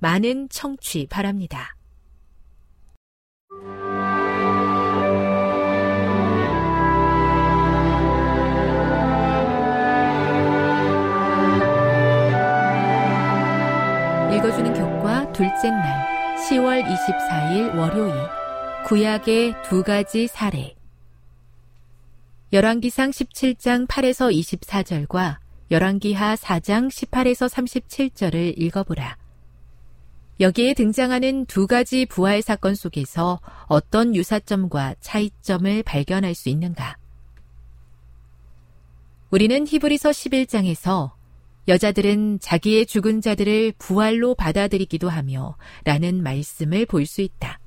많은 청취 바랍니다. 읽어주는 교과 둘째 날 10월 24일 월요일 구약의 두 가지 사례 열왕기상 17장 8에서 24절과 열왕기하 4장 18에서 37절을 읽어보라. 여기에 등장하는 두 가지 부활 사건 속에서 어떤 유사점과 차이점을 발견할 수 있는가? 우리는 히브리서 11장에서 여자들은 자기의 죽은 자들을 부활로 받아들이기도 하며 라는 말씀을 볼 수 있다.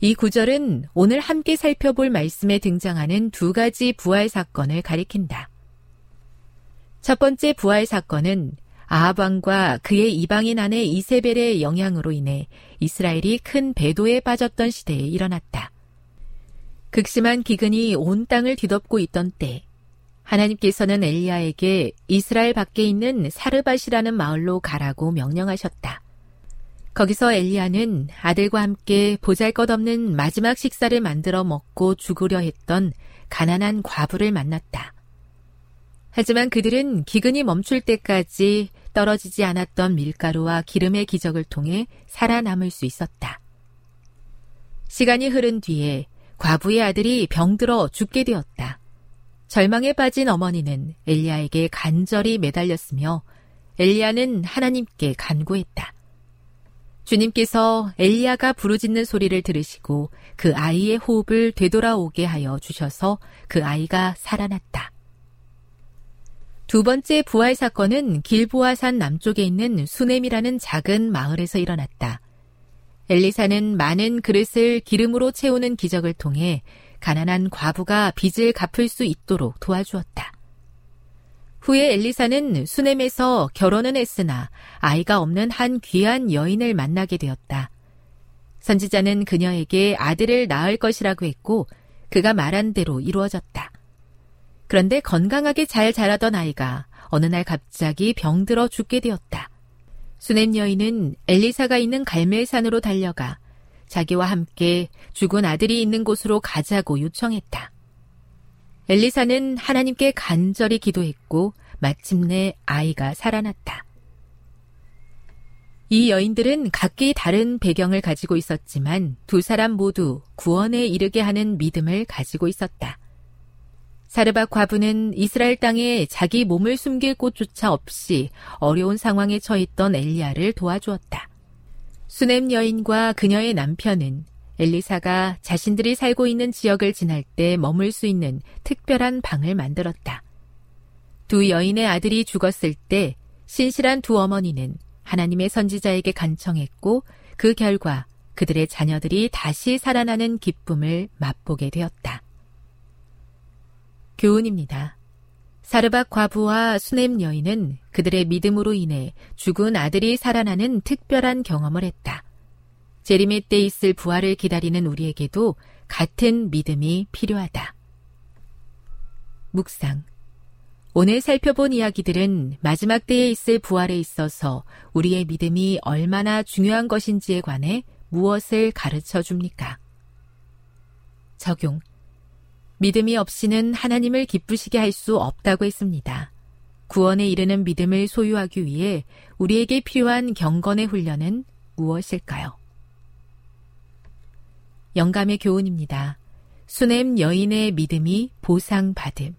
이 구절은 오늘 함께 살펴볼 말씀에 등장하는 두 가지 부활 사건을 가리킨다. 첫 번째 부활 사건은 아합왕과 그의 이방인 아내 이세벨의 영향으로 인해 이스라엘이 큰 배도에 빠졌던 시대에 일어났다. 극심한 기근이 온 땅을 뒤덮고 있던 때 하나님께서는 엘리야에게 이스라엘 밖에 있는 사르밧이라는 마을로 가라고 명령하셨다. 거기서 엘리야는 아들과 함께 보잘것없는 마지막 식사를 만들어 먹고 죽으려 했던 가난한 과부를 만났다. 하지만 그들은 기근이 멈출 때까지 떨어지지 않았던 밀가루와 기름의 기적을 통해 살아남을 수 있었다. 시간이 흐른 뒤에 과부의 아들이 병들어 죽게 되었다. 절망에 빠진 어머니는 엘리야에게 간절히 매달렸으며 엘리야는 하나님께 간구했다. 주님께서 엘리야가 부르짖는 소리를 들으시고 그 아이의 호흡을 되돌아오게 하여 주셔서 그 아이가 살아났다. 두 번째 부활 사건은 길보아산 남쪽에 있는 수넴이라는 작은 마을에서 일어났다. 엘리사는 많은 그릇을 기름으로 채우는 기적을 통해 가난한 과부가 빚을 갚을 수 있도록 도와주었다. 후에 엘리사는 수넴에서 결혼은 했으나 아이가 없는 한 귀한 여인을 만나게 되었다. 선지자는 그녀에게 아들을 낳을 것이라고 했고 그가 말한 대로 이루어졌다. 그런데 건강하게 잘 자라던 아이가 어느 날 갑자기 병들어 죽게 되었다. 수넴 여인은 엘리사가 있는 갈멜산으로 달려가 자기와 함께 죽은 아들이 있는 곳으로 가자고 요청했다. 엘리사는 하나님께 간절히 기도했고 마침내 아이가 살아났다. 이 여인들은 각기 다른 배경을 가지고 있었지만 두 사람 모두 구원에 이르게 하는 믿음을 가지고 있었다. 사르밧 과부는 이스라엘 땅에 자기 몸을 숨길 곳조차 없이 어려운 상황에 처했던 엘리야를 도와주었다. 수넴 여인과 그녀의 남편은 엘리사가 자신들이 살고 있는 지역을 지날 때 머물 수 있는 특별한 방을 만들었다. 두 여인의 아들이 죽었을 때 신실한 두 어머니는 하나님의 선지자에게 간청했고 그 결과 그들의 자녀들이 다시 살아나는 기쁨을 맛보게 되었다. 교훈입니다. 사르밧 과부와 수넴 여인은 그들의 믿음으로 인해 죽은 아들이 살아나는 특별한 경험을 했다. 제리메 때 있을 부활을 기다리는 우리에게도 같은 믿음이 필요하다. 묵상. 오늘 살펴본 이야기들은 마지막 때에 있을 부활에 있어서 우리의 믿음이 얼마나 중요한 것인지에 관해 무엇을 가르쳐 줍니까? 적용. 믿음이 없이는 하나님을 기쁘시게 할 수 없다고 했습니다. 구원에 이르는 믿음을 소유하기 위해 우리에게 필요한 경건의 훈련은 무엇일까요? 영감의 교훈입니다. 수넴 여인의 믿음이 보상받음.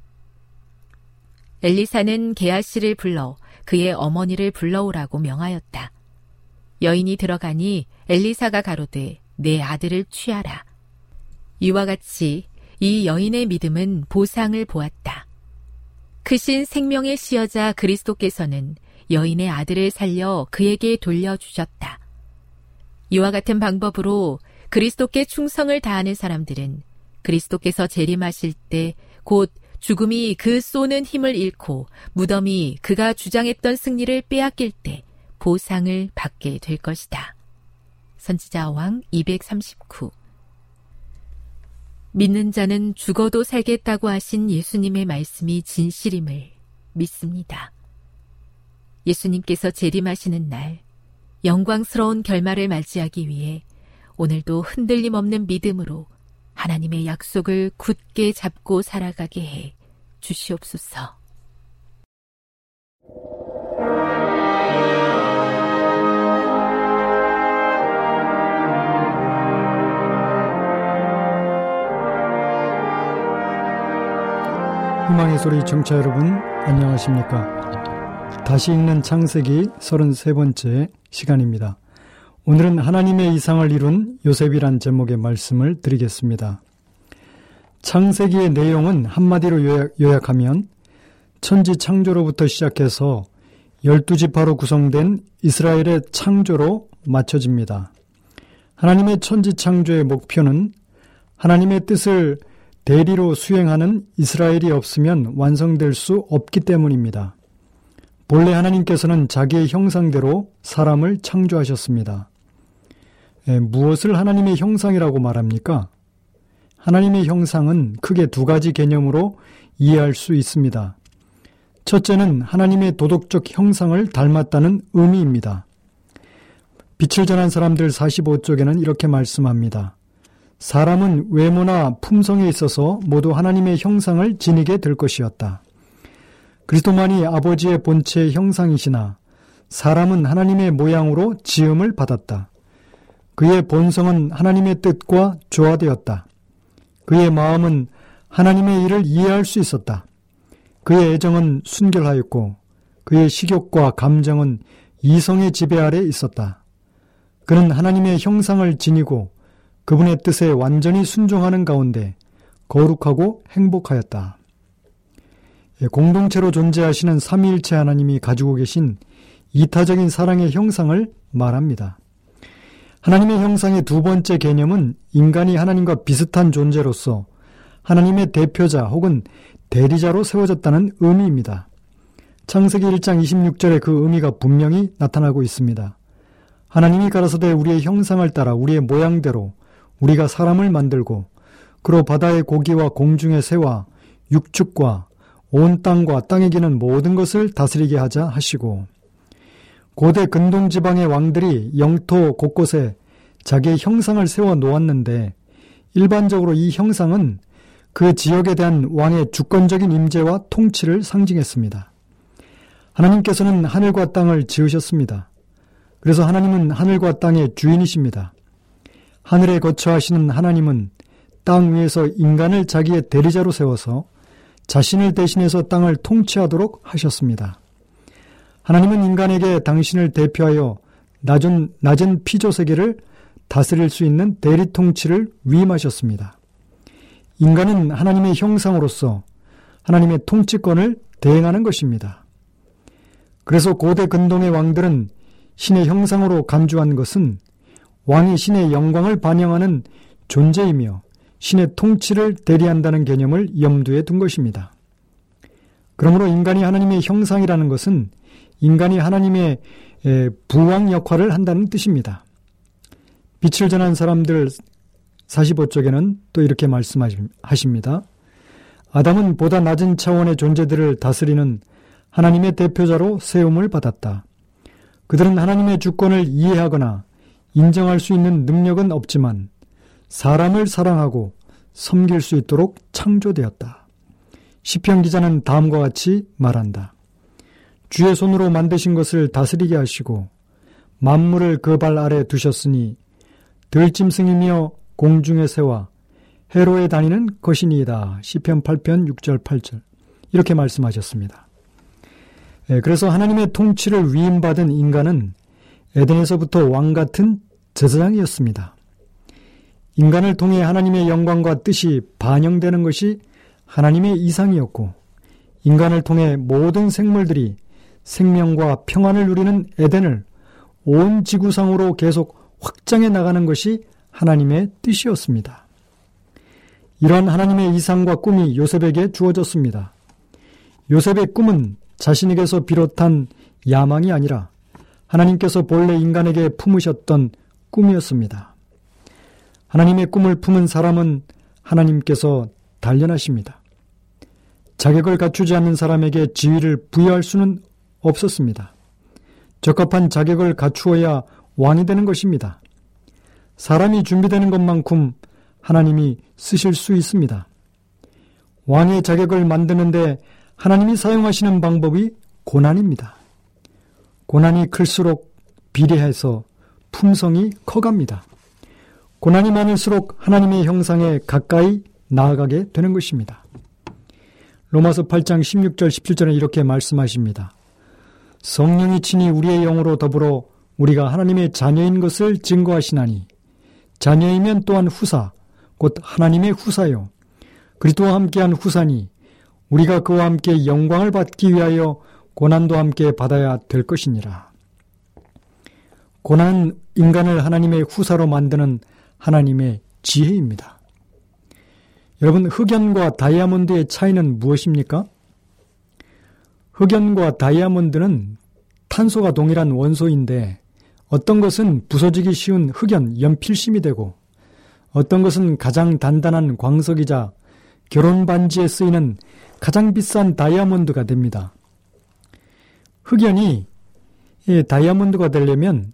엘리사는 게하씨를 불러 그의 어머니를 불러오라고 명하였다. 여인이 들어가니 엘리사가 가로되 내 아들을 취하라. 이와 같이 이 여인의 믿음은 보상을 보았다. 크신 생명의 시여자 그리스도께서는 여인의 아들을 살려 그에게 돌려주셨다. 이와 같은 방법으로 그리스도께 충성을 다하는 사람들은 그리스도께서 재림하실 때 곧 죽음이 그 쏘는 힘을 잃고 무덤이 그가 주장했던 승리를 빼앗길 때 보상을 받게 될 것이다. 선지자 왕 239 믿는 자는 죽어도 살겠다고 하신 예수님의 말씀이 진실임을 믿습니다. 예수님께서 재림하시는 날, 영광스러운 결말을 맞이하기 위해 오늘도 흔들림 없는 믿음으로 하나님의 약속을 굳게 잡고 살아가게 해 주시옵소서. 희망의 소리 청취자 여러분 안녕하십니까? 다시 읽는 창세기 33번째 시간입니다. 오늘은 하나님의 이상을 이룬 요셉이란 제목의 말씀을 드리겠습니다. 창세기의 내용은 한마디로 요약, 하면 천지 창조로부터 시작해서 열두 지파로 구성된 이스라엘의 창조로 맞춰집니다. 하나님의 천지 창조의 목표는 하나님의 뜻을 대리로 수행하는 이스라엘이 없으면 완성될 수 없기 때문입니다. 본래 하나님께서는 자기의 형상대로 사람을 창조하셨습니다. 에, 무엇을 하나님의 형상이라고 말합니까? 하나님의 형상은 크게 두 가지 개념으로 이해할 수 있습니다. 첫째는 하나님의 도덕적 형상을 닮았다는 의미입니다. 빛을 전한 사람들 45쪽에는 이렇게 말씀합니다. 사람은 외모나 품성에 있어서 모두 하나님의 형상을 지니게 될 것이었다. 그리스도만이 아버지의 본체의 형상이시나 사람은 하나님의 모양으로 지음을 받았다. 그의 본성은 하나님의 뜻과 조화되었다. 그의 마음은 하나님의 일을 이해할 수 있었다. 그의 애정은 순결하였고 그의 식욕과 감정은 이성의 지배 아래 있었다. 그는 하나님의 형상을 지니고 그분의 뜻에 완전히 순종하는 가운데 거룩하고 행복하였다. 예, 공동체로 존재하시는 삼위일체 하나님이 가지고 계신 이타적인 사랑의 형상을 말합니다. 하나님의 형상의 두 번째 개념은 인간이 하나님과 비슷한 존재로서 하나님의 대표자 혹은 대리자로 세워졌다는 의미입니다. 창세기 1장 26절에 그 의미가 분명히 나타나고 있습니다. 하나님이 가라사대 우리의 형상을 따라 우리의 모양대로 우리가 사람을 만들고 그로 바다의 고기와 공중의 새와 육축과 온 땅과 땅에 기는 모든 것을 다스리게 하자 하시고 고대 근동 지방의 왕들이 영토 곳곳에 자기의 형상을 세워 놓았는데 일반적으로 이 형상은 그 지역에 대한 왕의 주권적인 임재와 통치를 상징했습니다. 하나님께서는 하늘과 땅을 지으셨습니다. 그래서 하나님은 하늘과 땅의 주인이십니다. 하늘에 거처하시는 하나님은 땅 위에서 인간을 자기의 대리자로 세워서 자신을 대신해서 땅을 통치하도록 하셨습니다. 하나님은 인간에게 당신을 대표하여 낮은, 낮은 피조 세계를 다스릴 수 있는 대리 통치를 위임하셨습니다. 인간은 하나님의 형상으로서 하나님의 통치권을 대행하는 것입니다. 그래서 고대 근동의 왕들은 신의 형상으로 간주한 것은 왕이 신의 영광을 반영하는 존재이며 신의 통치를 대리한다는 개념을 염두에 둔 것입니다. 그러므로 인간이 하나님의 형상이라는 것은 인간이 하나님의 부왕 역할을 한다는 뜻입니다. 빛을 전한 사람들 45쪽에는 또 이렇게 말씀하십니다. 아담은 보다 낮은 차원의 존재들을 다스리는 하나님의 대표자로 세움을 받았다. 그들은 하나님의 주권을 이해하거나 인정할 수 있는 능력은 없지만 사람을 사랑하고 섬길 수 있도록 창조되었다. 시편 기자는 다음과 같이 말한다. 주의 손으로 만드신 것을 다스리게 하시고 만물을 그 발 아래 두셨으니 들짐승이며 공중의 새와 해로에 다니는 것이니이다. 시편 8편 6절 8절 이렇게 말씀하셨습니다. 예, 그래서 하나님의 통치를 위임받은 인간은 에덴에서부터 왕 같은 제사장이었습니다. 인간을 통해 하나님의 영광과 뜻이 반영되는 것이 하나님의 이상이었고 인간을 통해 모든 생물들이 생명과 평안을 누리는 에덴을 온 지구상으로 계속 확장해 나가는 것이 하나님의 뜻이었습니다. 이러한 하나님의 이상과 꿈이 요셉에게 주어졌습니다. 요셉의 꿈은 자신에게서 비롯한 야망이 아니라 하나님께서 본래 인간에게 품으셨던 꿈이었습니다. 하나님의 꿈을 품은 사람은 하나님께서 단련하십니다. 자격을 갖추지 않는 사람에게 지위를 부여할 수는 없었습니다. 적합한 자격을 갖추어야 왕이 되는 것입니다. 사람이 준비되는 것만큼 하나님이 쓰실 수 있습니다. 왕의 자격을 만드는데 하나님이 사용하시는 방법이 고난입니다. 고난이 클수록 비례해서 품성이 커갑니다. 고난이 많을수록 하나님의 형상에 가까이 나아가게 되는 것입니다. 로마서 8장 16절 17절에 이렇게 말씀하십니다. 성령이 친히 우리의 영으로 더불어 우리가 하나님의 자녀인 것을 증거하시나니 자녀이면 또한 후사 곧 하나님의 후사요 그리스도와 함께한 후사니 우리가 그와 함께 영광을 받기 위하여 고난도 함께 받아야 될 것이니라. 고난은 인간을 하나님의 후사로 만드는 하나님의 지혜입니다. 여러분, 흑연과 다이아몬드의 차이는 무엇입니까? 흑연과 다이아몬드는 탄소가 동일한 원소인데 어떤 것은 부서지기 쉬운 흑연, 연필심이 되고 어떤 것은 가장 단단한 광석이자 결혼 반지에 쓰이는 가장 비싼 다이아몬드가 됩니다. 흑연이 다이아몬드가 되려면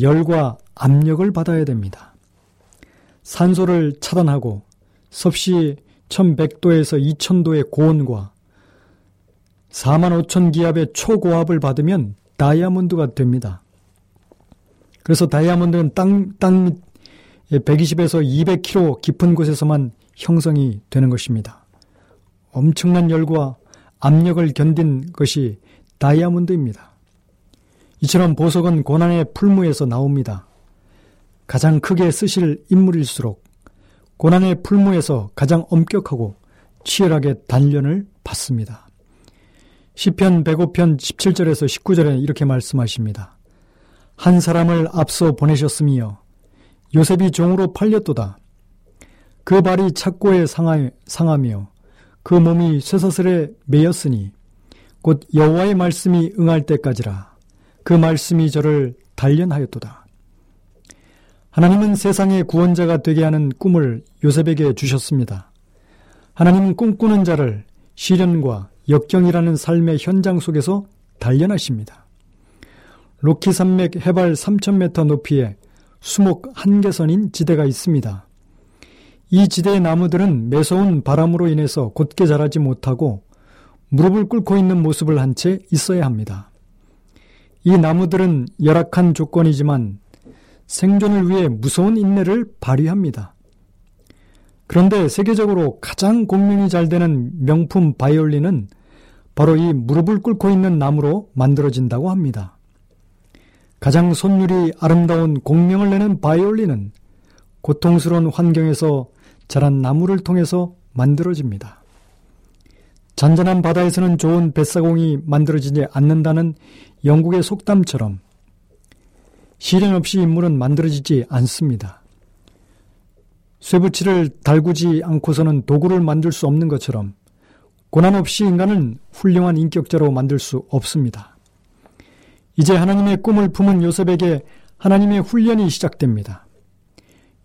열과 압력을 받아야 됩니다. 산소를 차단하고 섭씨 1100도에서 2000도의 고온과 4만 5천 기압의 초고압을 받으면 다이아몬드가 됩니다. 그래서 다이아몬드는 땅, 땅 120에서 200km 깊은 곳에서만 형성이 되는 것입니다. 엄청난 열과 압력을 견딘 것이 다이아몬드입니다. 이처럼 보석은 고난의 풀무에서 나옵니다. 가장 크게 쓰실 인물일수록 고난의 풀무에서 가장 엄격하고 치열하게 단련을 받습니다. 시편 105편 17절에서 19절에 이렇게 말씀하십니다. 한 사람을 앞서 보내셨으며 요셉이 종으로 팔렸도다. 그 발이 착고에 상하며 그 몸이 쇠사슬에 매였으니 곧 여호와의 말씀이 응할 때까지라 그 말씀이 저를 단련하였도다. 하나님은 세상의 구원자가 되게 하는 꿈을 요셉에게 주셨습니다. 하나님은 꿈꾸는 자를 시련과 역경이라는 삶의 현장 속에서 단련하십니다. 로키 산맥 해발 3,000m 높이에 수목 한계선인 지대가 있습니다. 이 지대의 나무들은 매서운 바람으로 인해서 곧게 자라지 못하고 무릎을 꿇고 있는 모습을 한 채 있어야 합니다. 이 나무들은 열악한 조건이지만 생존을 위해 무서운 인내를 발휘합니다. 그런데 세계적으로 가장 공명이 잘 되는 명품 바이올린은 바로 이 무릎을 꿇고 있는 나무로 만들어진다고 합니다. 가장 손율이 아름다운 공명을 내는 바이올린은 고통스러운 환경에서 자란 나무를 통해서 만들어집니다. 잔잔한 바다에서는 좋은 뱃사공이 만들어지지 않는다는 영국의 속담처럼 시련 없이 인물은 만들어지지 않습니다. 쇠붙이를 달구지 않고서는 도구를 만들 수 없는 것처럼 고난 없이 인간은 훌륭한 인격자로 만들 수 없습니다. 이제 하나님의 꿈을 품은 요셉에게 하나님의 훈련이 시작됩니다.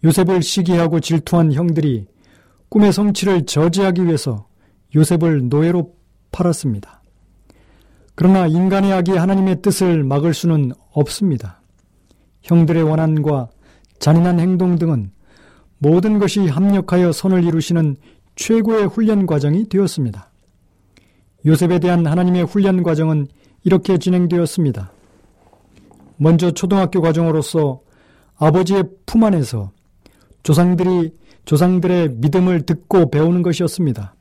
요셉을 시기하고 질투한 형들이 꿈의 성취를 저지하기 위해서 요셉을 노예로 팔았습니다. 그러나 인간의 악이 하나님의 뜻을 막을 수는 없습니다. 형들의 원한과 잔인한 행동 등은 모든 것이 합력하여 선을 이루시는 최고의 훈련 과정이 되었습니다. 요셉에 대한 하나님의 훈련 과정은 이렇게 진행되었습니다. 먼저 초등학교 과정으로서 아버지의 품 안에서 조상들이 조상들의 믿음을 듣고 배우는 것이었습니다.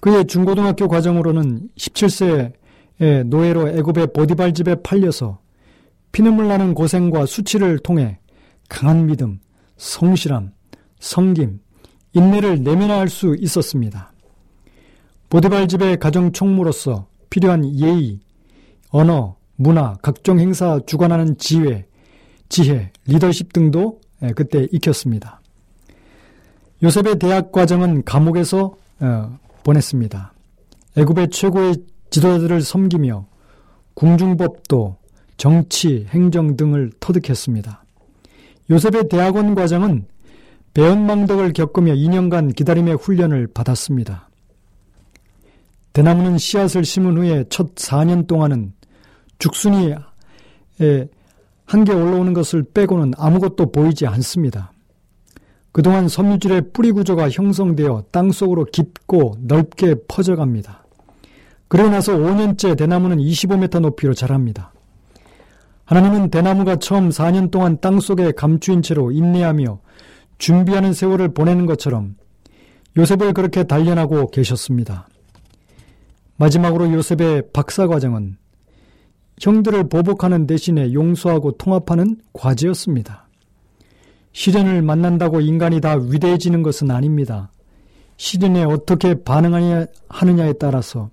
그의 중고등학교 과정으로는 17세에 노예로 애굽의 보디발 집에 팔려서 피눈물 나는 고생과 수치를 통해 강한 믿음, 성실함, 성김, 인내를 내면화할 수 있었습니다. 보디발 집의 가정 총무로서 필요한 예의, 언어, 문화, 각종 행사 주관하는 지혜, 지혜, 리더십 등도 그때 익혔습니다. 요셉의 대학 과정은 감옥에서 어, 보냈습니다. 애굽의 최고의 지도자들을 섬기며 궁중법도, 정치, 행정 등을 터득했습니다. 요셉의 대학원 과정은 배은망덕을 겪으며 2년간 기다림의 훈련을 받았습니다. 대나무는 씨앗을 심은 후에 첫 4년 동안은 죽순이 한개 올라오는 것을 빼고는 아무것도 보이지 않습니다. 그동안 섬유질의 뿌리 구조가 형성되어 땅 속으로 깊고 넓게 퍼져갑니다. 그러고 나서 5년째 대나무는 25m 높이로 자랍니다. 하나님은 대나무가 처음 4년 동안 땅 속에 감추인 채로 인내하며 준비하는 세월을 보내는 것처럼 요셉을 그렇게 단련하고 계셨습니다. 마지막으로 요셉의 박사 과정은 형들을 보복하는 대신에 용서하고 통합하는 과제였습니다. 시련을 만난다고 인간이 다 위대해지는 것은 아닙니다. 시련에 어떻게 반응하느냐에 따라서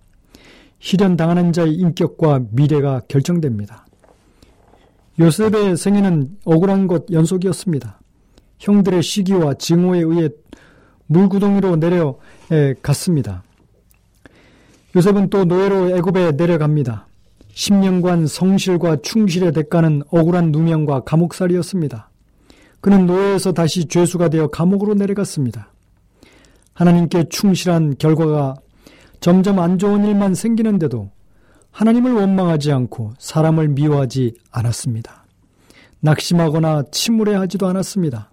시련 당하는 자의 인격과 미래가 결정됩니다. 요셉의 생애는 억울한 것 연속이었습니다. 형들의 시기와 증오에 의해 물구덩이로 내려갔습니다. 요셉은 또 노예로 애굽에 내려갑니다. 10년간 성실과 충실의 대가는 억울한 누명과 감옥살이였습니다. 그는 노예에서 다시 죄수가 되어 감옥으로 내려갔습니다. 하나님께 충실한 결과가 점점 안 좋은 일만 생기는데도 하나님을 원망하지 않고 사람을 미워하지 않았습니다. 낙심하거나 침울해하지도 않았습니다.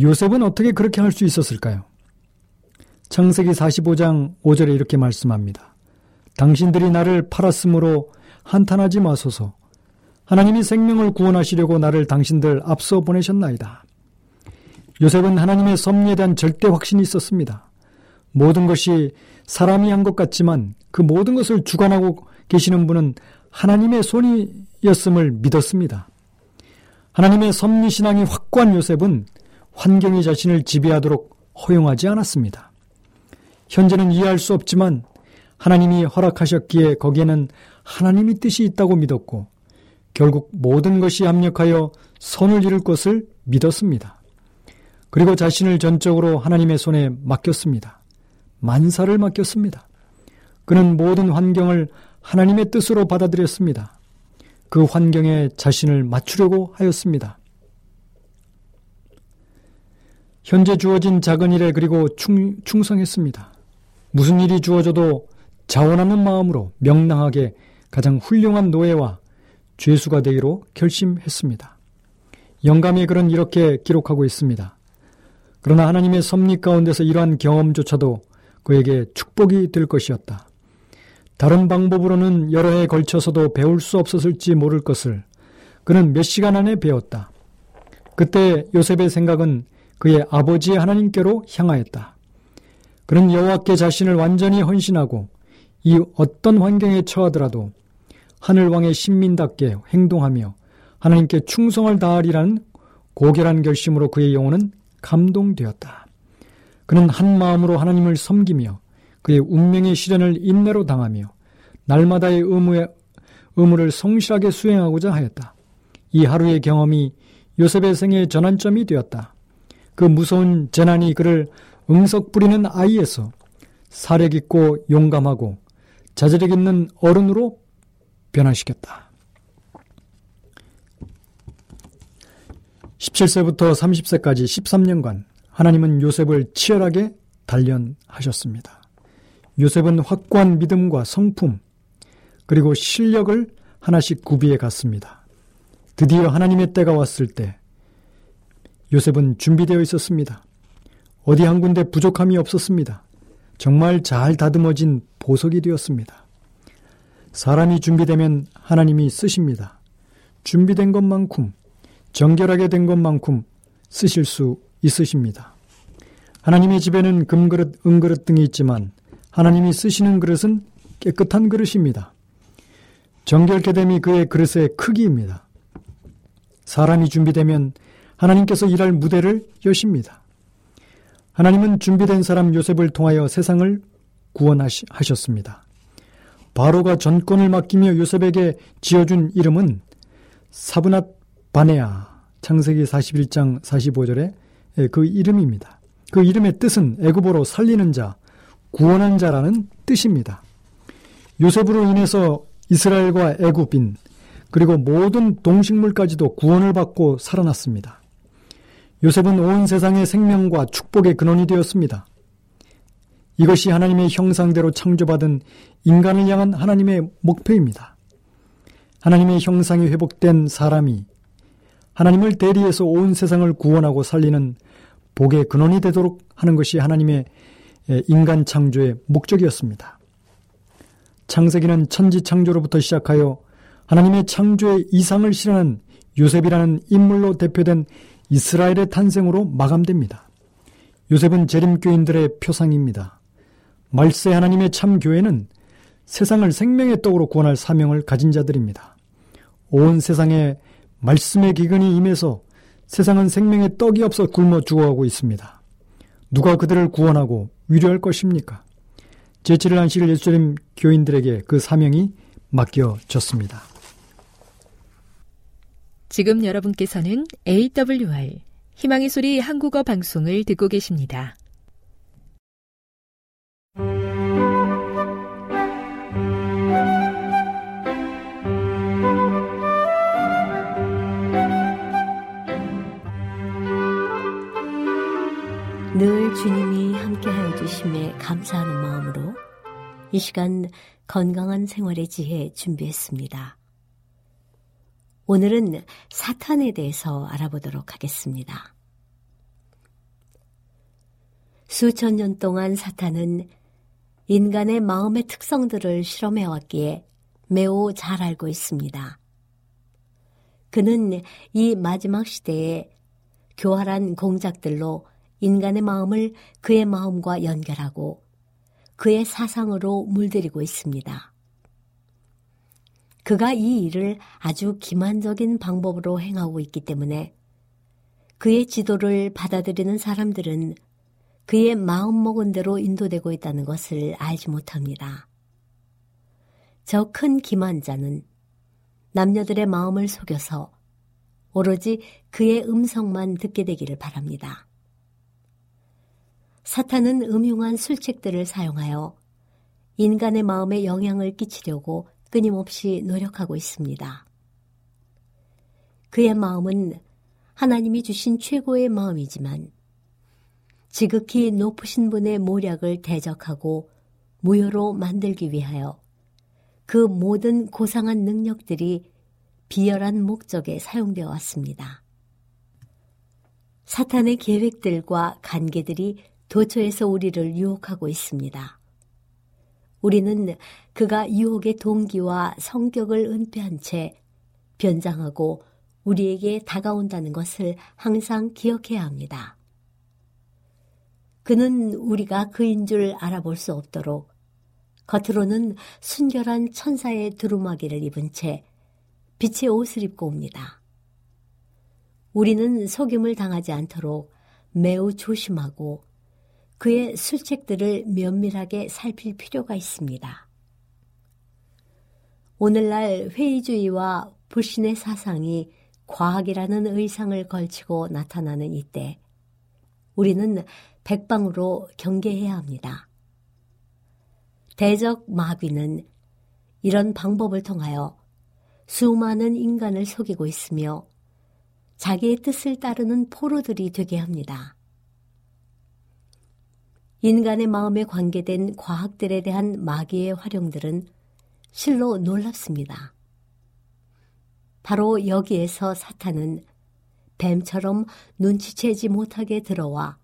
요셉은 어떻게 그렇게 할 수 있었을까요? 창세기 45장 5절에 이렇게 말씀합니다. 당신들이 나를 팔았으므로 한탄하지 마소서. 하나님이 생명을 구원하시려고 나를 당신들 앞서 보내셨나이다. 요셉은 하나님의 섭리에 대한 절대 확신이 있었습니다. 모든 것이 사람이 한 것 같지만 그 모든 것을 주관하고 계시는 분은 하나님의 손이었음을 믿었습니다. 하나님의 섭리 신앙이 확고한 요셉은 환경이 자신을 지배하도록 허용하지 않았습니다. 현재는 이해할 수 없지만 하나님이 허락하셨기에 거기에는 하나님이 뜻이 있다고 믿었고 결국 모든 것이 합력하여 선을 이룰 것을 믿었습니다. 그리고 자신을 전적으로 하나님의 손에 맡겼습니다. 만사를 맡겼습니다. 그는 모든 환경을 하나님의 뜻으로 받아들였습니다. 그 환경에 자신을 맞추려고 하였습니다. 현재 주어진 작은 일에 그리고 충, 충성했습니다. 무슨 일이 주어져도 자원하는 마음으로 명랑하게 가장 훌륭한 노예와 죄수가 되기로 결심했습니다. 영감의 글은 이렇게 기록하고 있습니다. 그러나 하나님의 섭리 가운데서 이러한 경험조차도 그에게 축복이 될 것이었다. 다른 방법으로는 여러 해에 걸쳐서도 배울 수 없었을지 모를 것을 그는 몇 시간 안에 배웠다. 그때 요셉의 생각은 그의 아버지의 하나님께로 향하였다. 그는 여호와께 자신을 완전히 헌신하고 이 어떤 환경에 처하더라도 하늘왕의 신민답게 행동하며 하나님께 충성을 다하리라는 고결한 결심으로 그의 영혼은 감동되었다. 그는 한 마음으로 하나님을 섬기며 그의 운명의 시련을 인내로 당하며 날마다의 의무에, 의무를 성실하게 수행하고자 하였다. 이 하루의 경험이 요셉의 생의 전환점이 되었다. 그 무서운 재난이 그를 응석 부리는 아이에서 사력 있고 용감하고 자제력 있는 어른으로 변화시켰다. 17세부터 30세까지 13년간 하나님은 요셉을 치열하게 단련하셨습니다. 요셉은 확고한 믿음과 성품, 그리고 실력을 하나씩 구비해 갔습니다. 드디어 하나님의 때가 왔을 때 요셉은 준비되어 있었습니다. 어디 한 군데 부족함이 없었습니다. 정말 잘 다듬어진 보석이 되었습니다. 사람이 준비되면 하나님이 쓰십니다. 준비된 것만큼, 정결하게 된 것만큼 쓰실 수 있으십니다. 하나님의 집에는 금그릇, 은그릇 등이 있지만 하나님이 쓰시는 그릇은 깨끗한 그릇입니다. 정결케 됨이 그의 그릇의 크기입니다. 사람이 준비되면 하나님께서 일할 무대를 여십니다. 하나님은 준비된 사람 요셉을 통하여 세상을 구원하셨습니다. 바로가 전권을 맡기며 요셉에게 지어준 이름은 사브낫 바네아 창세기 41장 45절의 그 이름입니다. 그 이름의 뜻은 애굽어로 살리는 자, 구원한 자라는 뜻입니다. 요셉으로 인해서 이스라엘과 애굽인 그리고 모든 동식물까지도 구원을 받고 살아났습니다. 요셉은 온 세상의 생명과 축복의 근원이 되었습니다. 이것이 하나님의 형상대로 창조받은 인간을 향한 하나님의 목표입니다. 하나님의 형상이 회복된 사람이 하나님을 대리해서 온 세상을 구원하고 살리는 복의 근원이 되도록 하는 것이 하나님의 인간 창조의 목적이었습니다. 창세기는 천지 창조로부터 시작하여 하나님의 창조의 이상을 실현한 요셉이라는 인물로 대표된 이스라엘의 탄생으로 마감됩니다. 요셉은 재림교인들의 표상입니다. 말세 하나님의 참 교회는 세상을 생명의 떡으로 구원할 사명을 가진 자들입니다. 온 세상에 말씀의 기근이 임해서 세상은 생명의 떡이 없어 굶어 죽어가고 있습니다. 누가 그들을 구원하고 위로할 것입니까? 제7일 안식일 예수님 교인들에게 그 사명이 맡겨졌습니다. 지금 여러분께서는 AWR 희망의 소리 한국어 방송을 듣고 계십니다. 늘 주님이 함께하여 주심에 감사하는 마음으로 이 시간 건강한 생활의 지혜 준비했습니다. 오늘은 사탄에 대해서 알아보도록 하겠습니다. 수천 년 동안 사탄은 인간의 마음의 특성들을 실험해왔기에 매우 잘 알고 있습니다. 그는 이 마지막 시대에 교활한 공작들로 인간의 마음을 그의 마음과 연결하고 그의 사상으로 물들이고 있습니다. 그가 이 일을 아주 기만적인 방법으로 행하고 있기 때문에 그의 지도를 받아들이는 사람들은 그의 마음 먹은 대로 인도되고 있다는 것을 알지 못합니다. 저 큰 기만자는 남녀들의 마음을 속여서 오로지 그의 음성만 듣게 되기를 바랍니다. 사탄은 음흉한 술책들을 사용하여 인간의 마음에 영향을 끼치려고 끊임없이 노력하고 있습니다. 그의 마음은 하나님이 주신 최고의 마음이지만 지극히 높으신 분의 모략을 대적하고 무효로 만들기 위하여 그 모든 고상한 능력들이 비열한 목적에 사용되어 왔습니다. 사탄의 계획들과 관계들이 도처에서 우리를 유혹하고 있습니다. 우리는 그가 유혹의 동기와 성격을 은폐한 채 변장하고 우리에게 다가온다는 것을 항상 기억해야 합니다. 그는 우리가 그인 줄 알아볼 수 없도록 겉으로는 순결한 천사의 두루마기를 입은 채 빛의 옷을 입고 옵니다. 우리는 속임을 당하지 않도록 매우 조심하고 그의 술책들을 면밀하게 살필 필요가 있습니다. 오늘날 회의주의와 불신의 사상이 과학이라는 의상을 걸치고 나타나는 이때 우리는 백방으로 경계해야 합니다. 대적 마귀는 이런 방법을 통하여 수많은 인간을 속이고 있으며 자기의 뜻을 따르는 포로들이 되게 합니다. 인간의 마음에 관계된 과학들에 대한 마귀의 활용들은 실로 놀랍습니다. 바로 여기에서 사탄은 뱀처럼 눈치채지 못하게 들어와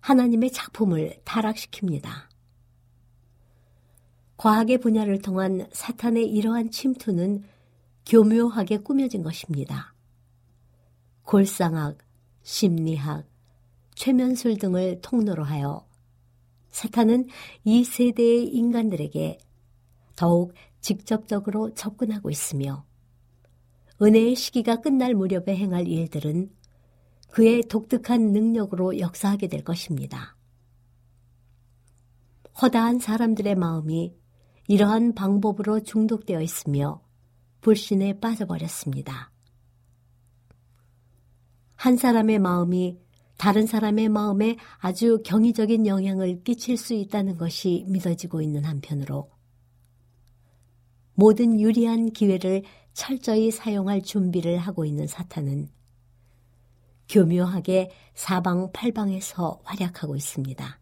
하나님의 작품을 타락시킵니다. 과학의 분야를 통한 사탄의 이러한 침투는 교묘하게 꾸며진 것입니다. 골상학, 심리학, 최면술 등을 통로로 하여 사탄은 이 세대의 인간들에게 더욱 직접적으로 접근하고 있으며 은혜의 시기가 끝날 무렵에 행할 일들은 그의 독특한 능력으로 역사하게 될 것입니다. 허다한 사람들의 마음이 이러한 방법으로 중독되어 있으며 불신에 빠져버렸습니다. 한 사람의 마음이 다른 사람의 마음에 아주 경이적인 영향을 끼칠 수 있다는 것이 믿어지고 있는 한편으로 모든 유리한 기회를 철저히 사용할 준비를 하고 있는 사탄은 교묘하게 사방팔방에서 활약하고 있습니다.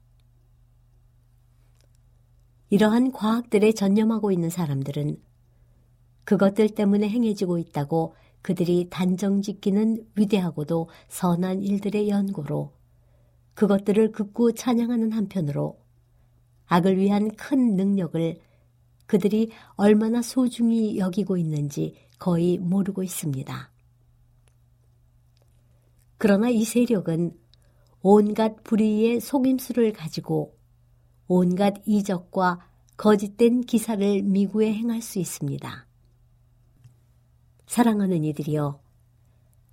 이러한 과학들에 전념하고 있는 사람들은 그것들 때문에 행해지고 있다고 그들이 단정 짓기는 위대하고도 선한 일들의 연고로 그것들을 극구 찬양하는 한편으로 악을 위한 큰 능력을 그들이 얼마나 소중히 여기고 있는지 거의 모르고 있습니다. 그러나 이 세력은 온갖 불의의 속임수를 가지고 온갖 이적과 거짓된 기사를 미구에 행할 수 있습니다. 사랑하는 이들이여,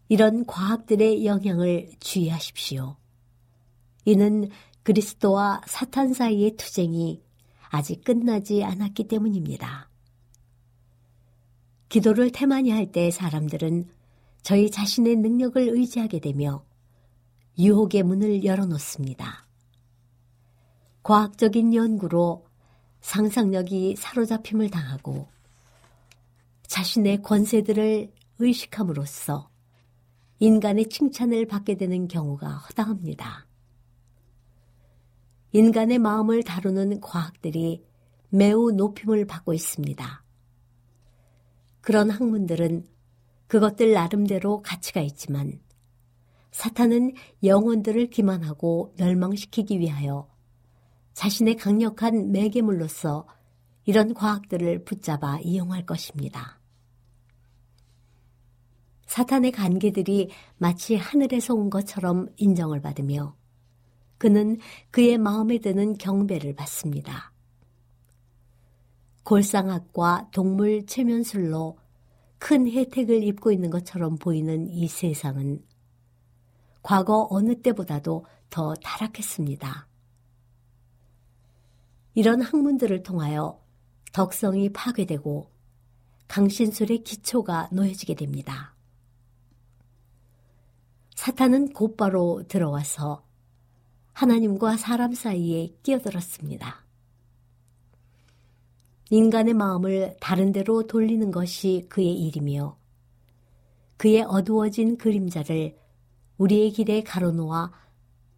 이런 과학들의 영향을 주의하십시오. 이는 그리스도와 사탄 사이의 투쟁이 아직 끝나지 않았기 때문입니다. 기도를 태만히 할 때 사람들은 저희 자신의 능력을 의지하게 되며 유혹의 문을 열어놓습니다. 과학적인 연구로 상상력이 사로잡힘을 당하고 자신의 권세들을 의식함으로써 인간의 칭찬을 받게 되는 경우가 허다합니다. 인간의 마음을 다루는 과학들이 매우 높임을 받고 있습니다. 그런 학문들은 그것들 나름대로 가치가 있지만 사탄은 영혼들을 기만하고 멸망시키기 위하여 자신의 강력한 매개물로서 이런 과학들을 붙잡아 이용할 것입니다. 사탄의 관계들이 마치 하늘에서 온 것처럼 인정을 받으며 그는 그의 마음에 드는 경배를 받습니다. 골상학과 동물 체면술로 큰 혜택을 입고 있는 것처럼 보이는 이 세상은 과거 어느 때보다도 더 타락했습니다. 이런 학문들을 통하여 덕성이 파괴되고 강신술의 기초가 놓여지게 됩니다. 사탄은 곧바로 들어와서 하나님과 사람 사이에 끼어들었습니다. 인간의 마음을 다른 데로 돌리는 것이 그의 일이며 그의 어두워진 그림자를 우리의 길에 가로놓아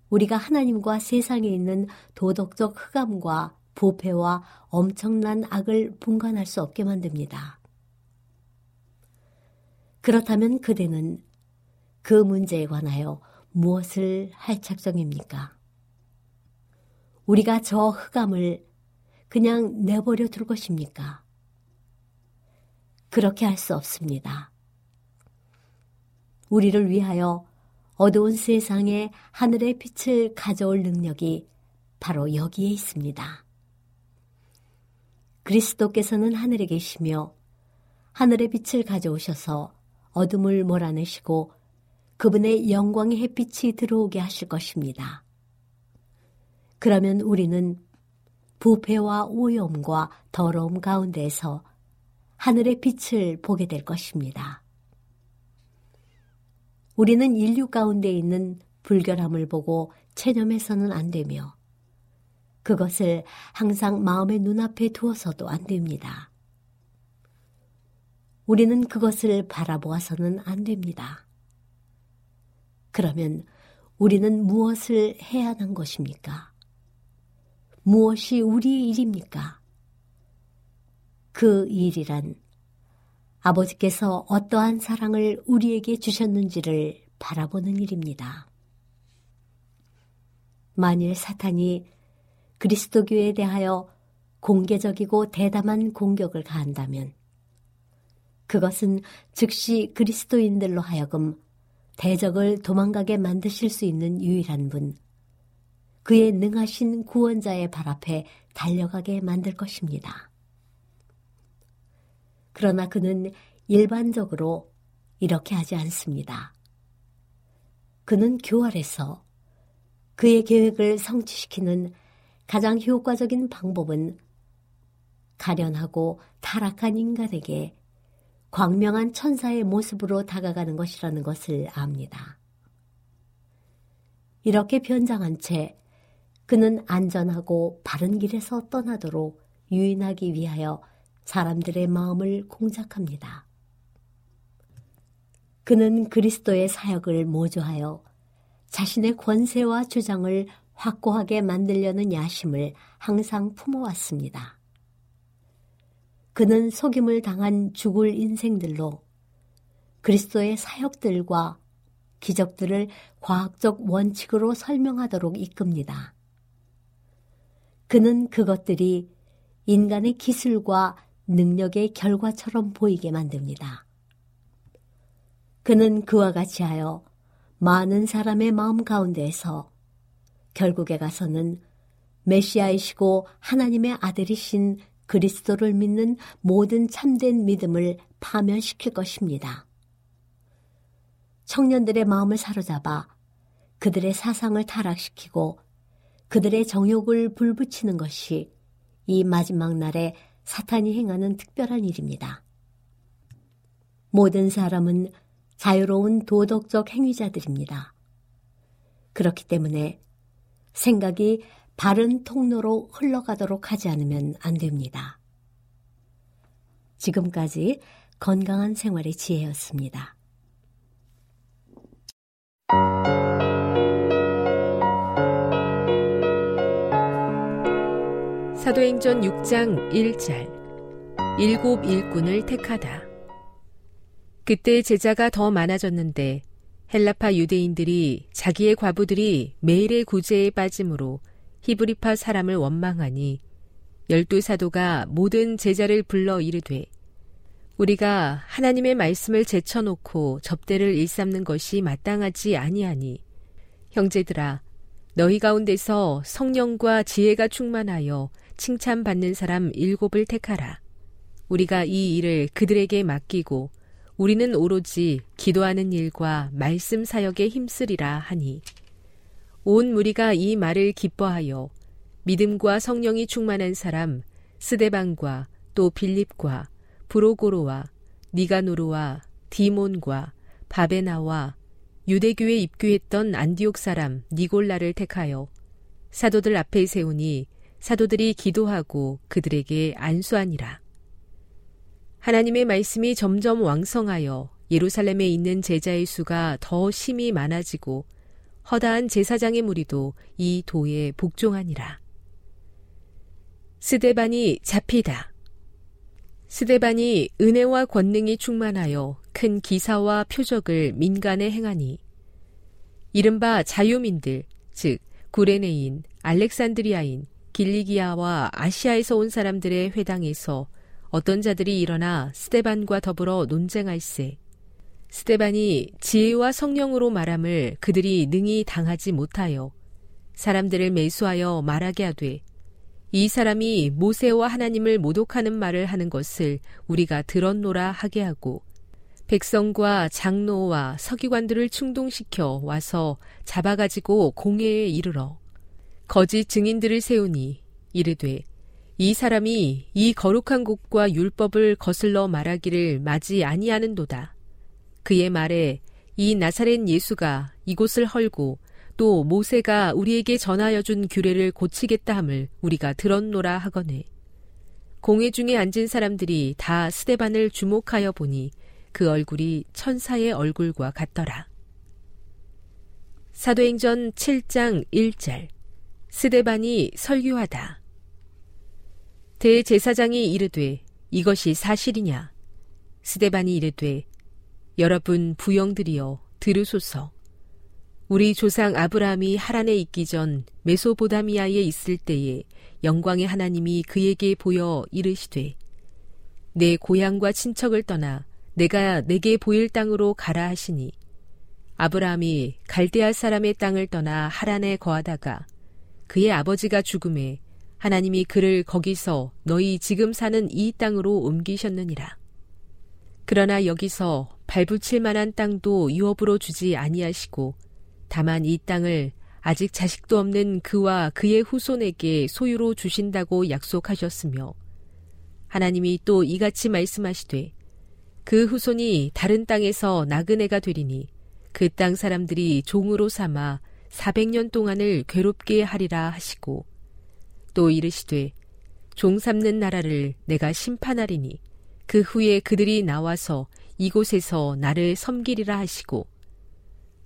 우리가 하나님과 세상에 있는 도덕적 흑암과 부패와 엄청난 악을 분간할 수 없게 만듭니다. 그렇다면 그대는 그 문제에 관하여 무엇을 할 작정입니까? 우리가 저 흑암을 그냥 내버려 둘 것입니까? 그렇게 할 수 없습니다. 우리를 위하여 어두운 세상에 하늘의 빛을 가져올 능력이 바로 여기에 있습니다. 그리스도께서는 하늘에 계시며 하늘의 빛을 가져오셔서 어둠을 몰아내시고 그분의 영광의 햇빛이 들어오게 하실 것입니다. 그러면 우리는 부패와 오염과 더러움 가운데에서 하늘의 빛을 보게 될 것입니다. 우리는 인류 가운데 있는 불결함을 보고 체념해서는 안 되며 그것을 항상 마음의 눈앞에 두어서도 안 됩니다. 우리는 그것을 바라보아서는 안 됩니다. 그러면 우리는 무엇을 해야 하는 것입니까? 무엇이 우리의 일입니까? 그 일이란 아버지께서 어떠한 사랑을 우리에게 주셨는지를 바라보는 일입니다. 만일 사탄이 그리스도교에 대하여 공개적이고 대담한 공격을 가한다면 그것은 즉시 그리스도인들로 하여금 대적을 도망가게 만드실 수 있는 유일한 분, 그의 능하신 구원자의 발 앞에 달려가게 만들 것입니다. 그러나 그는 일반적으로 이렇게 하지 않습니다. 그는 교활해서 그의 계획을 성취시키는 가장 효과적인 방법은 가련하고 타락한 인간에게 광명한 천사의 모습으로 다가가는 것이라는 것을 압니다. 이렇게 변장한 채 그는 안전하고 바른 길에서 떠나도록 유인하기 위하여 사람들의 마음을 공작합니다. 그는 그리스도의 사역을 모조하여 자신의 권세와 주장을 확고하게 만들려는 야심을 항상 품어왔습니다. 그는 속임을 당한 죽을 인생들로 그리스도의 사역들과 기적들을 과학적 원칙으로 설명하도록 이끕니다. 그는 그것들이 인간의 기술과 능력의 결과처럼 보이게 만듭니다. 그는 그와 같이 하여 많은 사람의 마음 가운데에서 결국에 가서는 메시아이시고 하나님의 아들이신 그리스도를 믿는 모든 참된 믿음을 파멸시킬 것입니다. 청년들의 마음을 사로잡아 그들의 사상을 타락시키고 그들의 정욕을 불붙이는 것이 이 마지막 날에 사탄이 행하는 특별한 일입니다. 모든 사람은 자유로운 도덕적 행위자들입니다. 그렇기 때문에 생각이 바른 통로로 흘러가도록 하지 않으면 안 됩니다. 지금까지 건강한 생활의 지혜였습니다. 사도행전 6장 1절 일곱 일꾼을 택하다. 그때 제자가 더 많아졌는데 헬라파 유대인들이 자기의 과부들이 매일의 구제에 빠짐으로 히브리파 사람을 원망하니 열두 사도가 모든 제자를 불러 이르되 우리가 하나님의 말씀을 제쳐놓고 접대를 일삼는 것이 마땅하지 아니하니 형제들아 너희 가운데서 성령과 지혜가 충만하여 칭찬받는 사람 일곱을 택하라. 우리가 이 일을 그들에게 맡기고 우리는 오로지 기도하는 일과 말씀 사역에 힘쓰리라 하니 온 무리가 이 말을 기뻐하여 믿음과 성령이 충만한 사람 스데반과 또 빌립과 브로고로와 니가노르와 디몬과 바베나와 유대교에 입교했던 안디옥 사람 니골라를 택하여 사도들 앞에 세우니 사도들이 기도하고 그들에게 안수하니라. 하나님의 말씀이 점점 왕성하여 예루살렘에 있는 제자의 수가 더 심히 많아지고 허다한 제사장의 무리도 이 도에 복종하니라. 스데반이 잡히다. 스데반이 은혜와 권능이 충만하여 큰 기사와 표적을 민간에 행하니 이른바 자유민들 즉 구레네인, 알렉산드리아인, 길리기아와 아시아에서 온 사람들의 회당에서 어떤 자들이 일어나 스데반과 더불어 논쟁할세 스테반이 지혜와 성령으로 말함을 그들이 능히 당하지 못하여 사람들을 매수하여 말하게 하되 이 사람이 모세와 하나님을 모독하는 말을 하는 것을 우리가 들었노라 하게 하고 백성과 장로와 서기관들을 충동시켜 와서 잡아가지고 공회에 이르러 거짓 증인들을 세우니 이르되 이 사람이 이 거룩한 곳과 율법을 거슬러 말하기를 맞이 아니하는도다. 그의 말에 이 나사렛 예수가 이곳을 헐고 또 모세가 우리에게 전하여 준 규례를 고치겠다 함을 우리가 들었노라 하거늘 공회 중에 앉은 사람들이 다 스데반을 주목하여 보니 그 얼굴이 천사의 얼굴과 같더라. 사도행전 7장 1절 스데반이 설교하다. 대제사장이 이르되 이것이 사실이냐? 스데반이 이르되 여러분 부영들이여 들으소서. 우리 조상 아브라함이 하란에 있기 전 메소보다미아에 있을 때에 영광의 하나님이 그에게 보여 이르시되 내 고향과 친척을 떠나 내가 내게 보일 땅으로 가라 하시니 아브라함이 갈대아 사람의 땅을 떠나 하란에 거하다가 그의 아버지가 죽음에 하나님이 그를 거기서 너희 지금 사는 이 땅으로 옮기셨느니라. 그러나 여기서 발붙일 만한 땅도 유업으로 주지 아니하시고 다만 이 땅을 아직 자식도 없는 그와 그의 후손에게 소유로 주신다고 약속하셨으며 하나님이 또 이같이 말씀하시되 그 후손이 다른 땅에서 나그네가 되리니 그 땅 사람들이 종으로 삼아 400년 동안을 괴롭게 하리라 하시고 또 이르시되 종 삼는 나라를 내가 심판하리니 그 후에 그들이 나와서 이곳에서 나를 섬기리라 하시고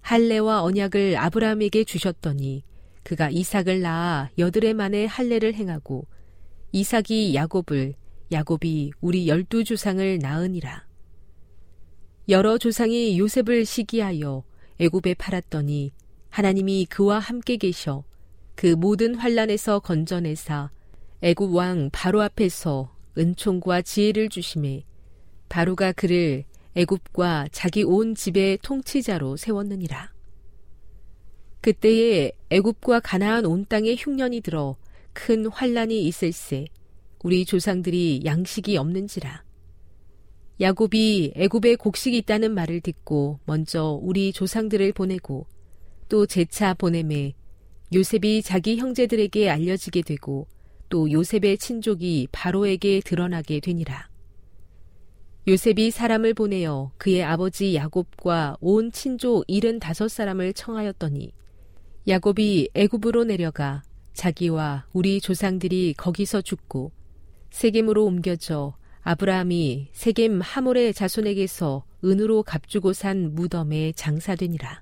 할례와 언약을 아브라함에게 주셨더니 그가 이삭을 낳아 여드레 만에 할례를 행하고 이삭이 야곱을 야곱이 우리 열두 조상을 낳으니라. 여러 조상이 요셉을 시기하여 애굽에 팔았더니 하나님이 그와 함께 계셔 그 모든 환란에서 건져내사 애굽 왕 바로 앞에서 은총과 지혜를 주심에 바로가 그를 애굽과 자기 온 집의 통치자로 세웠느니라. 그때에 애굽과 가나안 온 땅에 흉년이 들어 큰 환란이 있을세 우리 조상들이 양식이 없는지라. 야곱이 애굽에 곡식이 있다는 말을 듣고 먼저 우리 조상들을 보내고 또 재차 보내매 요셉이 자기 형제들에게 알려지게 되고 또 요셉의 친족이 바로에게 드러나게 되니라. 요셉이 사람을 보내어 그의 아버지 야곱과 온 친족 일흔 다섯 사람을 청하였더니 야곱이 애굽으로 내려가 자기와 우리 조상들이 거기서 죽고 세겜으로 옮겨져 아브라함이 세겜 하몰의 자손에게서 은으로 값주고 산 무덤에 장사되니라.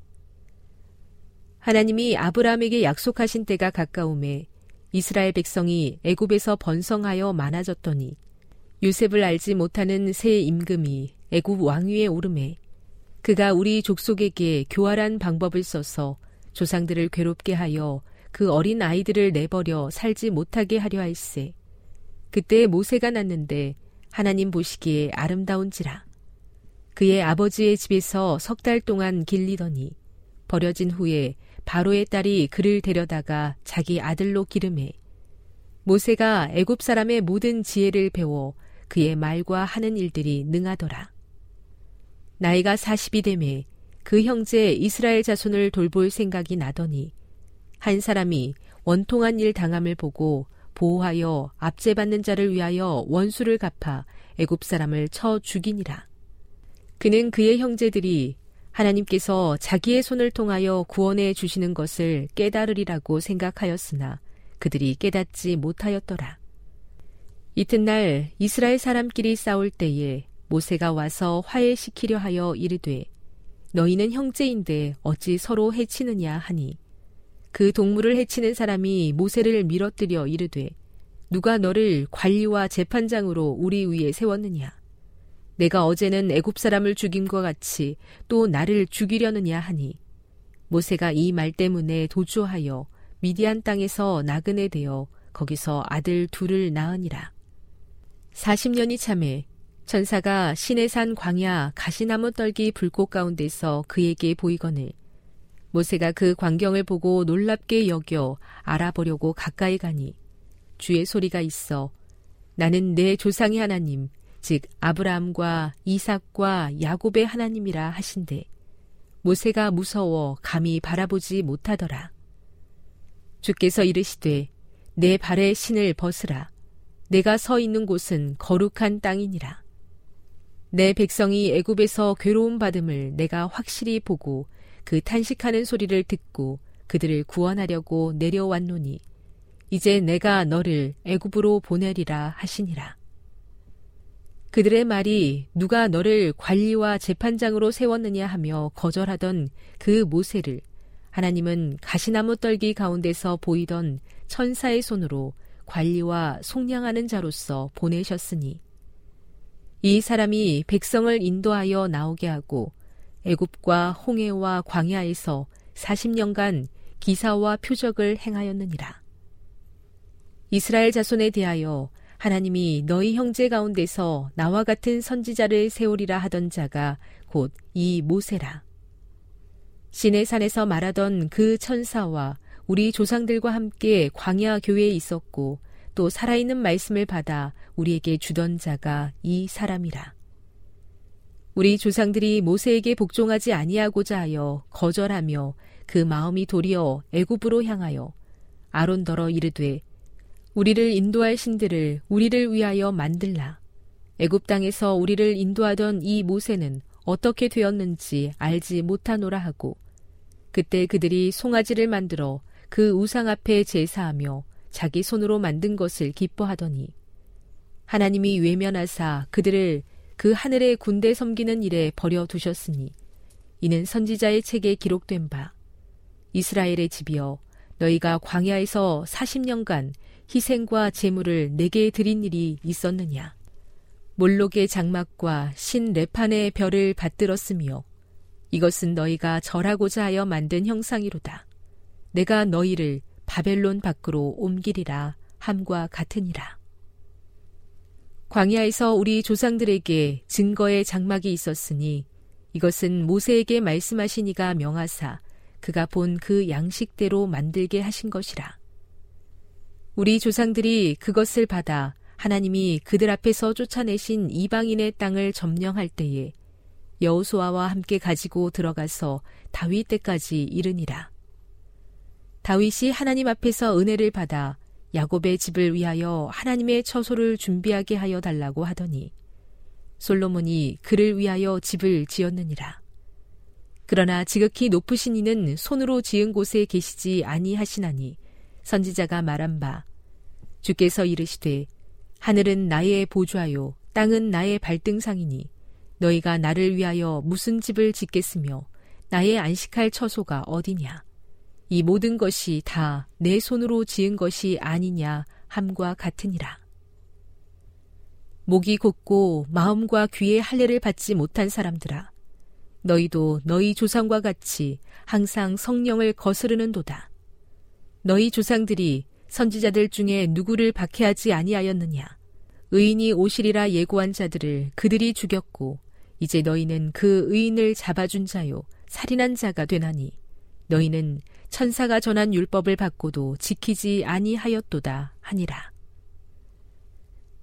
하나님이 아브라함에게 약속하신 때가 가까움에 이스라엘 백성이 애굽에서 번성하여 많아졌더니 요셉을 알지 못하는 새 임금이 애굽 왕위에 오름에 그가 우리 족속에게 교활한 방법을 써서 조상들을 괴롭게 하여 그 어린 아이들을 내버려 살지 못하게 하려 할세. 그때 모세가 났는데 하나님 보시기에 아름다운지라. 그의 아버지의 집에서 석 달 동안 길리더니 버려진 후에 바로의 딸이 그를 데려다가 자기 아들로 기름해 모세가 애굽 사람의 모든 지혜를 배워 그의 말과 하는 일들이 능하더라. 나이가 40이 되매 그 형제 이스라엘 자손을 돌볼 생각이 나더니 한 사람이 원통한 일 당함을 보고 보호하여 압제받는 자를 위하여 원수를 갚아 애굽 사람을 쳐 죽이니라. 그는 그의 형제들이 하나님께서 자기의 손을 통하여 구원해 주시는 것을 깨달으리라고 생각하였으나 그들이 깨닫지 못하였더라. 이튿날 이스라엘 사람끼리 싸울 때에 모세가 와서 화해시키려 하여 이르되 너희는 형제인데 어찌 서로 해치느냐 하니 그 동물을 해치는 사람이 모세를 밀어뜨려 이르되 누가 너를 관리와 재판장으로 우리 위에 세웠느냐 내가 어제는 애굽 사람을 죽임과 같이 또 나를 죽이려느냐 하니 모세가 이 말 때문에 도주하여 미디안 땅에서 나그네 되어 거기서 아들 둘을 낳으니라. 40년이 참에 천사가 시내산 광야 가시나무 떨기 불꽃 가운데서 그에게 보이거늘 모세가 그 광경을 보고 놀랍게 여겨 알아보려고 가까이 가니 주의 소리가 있어 나는 내 조상의 하나님 즉 아브라함과 이삭과 야곱의 하나님이라 하신대. 모세가 무서워 감히 바라보지 못하더라. 주께서 이르시되 내 발의 신을 벗으라. 내가 서 있는 곳은 거룩한 땅이니라. 내 백성이 애굽에서 괴로움 받음을 내가 확실히 보고 그 탄식하는 소리를 듣고 그들을 구원하려고 내려왔노니 이제 내가 너를 애굽으로 보내리라 하시니라. 그들의 말이 누가 너를 관리와 재판장으로 세웠느냐 하며 거절하던 그 모세를 하나님은 가시나무 떨기 가운데서 보이던 천사의 손으로 관리와 속량하는 자로서 보내셨으니 이 사람이 백성을 인도하여 나오게 하고 애굽과 홍해와 광야에서 40년간 기사와 표적을 행하였느니라. 이스라엘 자손에 대하여 하나님이 너희 형제 가운데서 나와 같은 선지자를 세우리라 하던 자가 곧 이 모세라. 신의 산에서 말하던 그 천사와 우리 조상들과 함께 광야 교회에 있었고 또 살아있는 말씀을 받아 우리에게 주던 자가 이 사람이라. 우리 조상들이 모세에게 복종하지 아니하고자 하여 거절하며 그 마음이 도리어 애굽으로 향하여 아론더러 이르되 우리를 인도할 신들을 우리를 위하여 만들라. 애굽 땅에서 우리를 인도하던 이 모세는 어떻게 되었는지 알지 못하노라 하고 그때 그들이 송아지를 만들어 그 우상 앞에 제사하며 자기 손으로 만든 것을 기뻐하더니 하나님이 외면하사 그들을 그 하늘의 군대 섬기는 일에 버려 두셨으니 이는 선지자의 책에 기록된 바 이스라엘의 집이여 너희가 광야에서 40년간 희생과 제물을 내게 드린 일이 있었느냐 몰록의 장막과 신 레판의 별을 받들었으며 이것은 너희가 절하고자 하여 만든 형상이로다 내가 너희를 바벨론 밖으로 옮기리라 함과 같으니라. 광야에서 우리 조상들에게 증거의 장막이 있었으니 이것은 모세에게 말씀하시니가 명하사 그가 본 그 양식대로 만들게 하신 것이라. 우리 조상들이 그것을 받아 하나님이 그들 앞에서 쫓아내신 이방인의 땅을 점령할 때에 여호수아와 함께 가지고 들어가서 다윗 때까지 이르니라. 다윗이 하나님 앞에서 은혜를 받아 야곱의 집을 위하여 하나님의 처소를 준비하게 하여 달라고 하더니 솔로몬이 그를 위하여 집을 지었느니라. 그러나 지극히 높으신 이는 손으로 지은 곳에 계시지 아니하시나니 선지자가 말한 바 주께서 이르시되 하늘은 나의 보좌요 땅은 나의 발등상이니 너희가 나를 위하여 무슨 집을 짓겠으며 나의 안식할 처소가 어디냐 이 모든 것이 다 내 손으로 지은 것이 아니냐 함과 같으니라. 목이 곧고 마음과 귀의 할례를 받지 못한 사람들아 너희도 너희 조상과 같이 항상 성령을 거스르는도다. 너희 조상들이 선지자들 중에 누구를 박해하지 아니하였느냐? 의인이 오시리라 예고한 자들을 그들이 죽였고 이제 너희는 그 의인을 잡아준 자요 살인한 자가 되나니 너희는 천사가 전한 율법을 받고도 지키지 아니하였도다 하니라.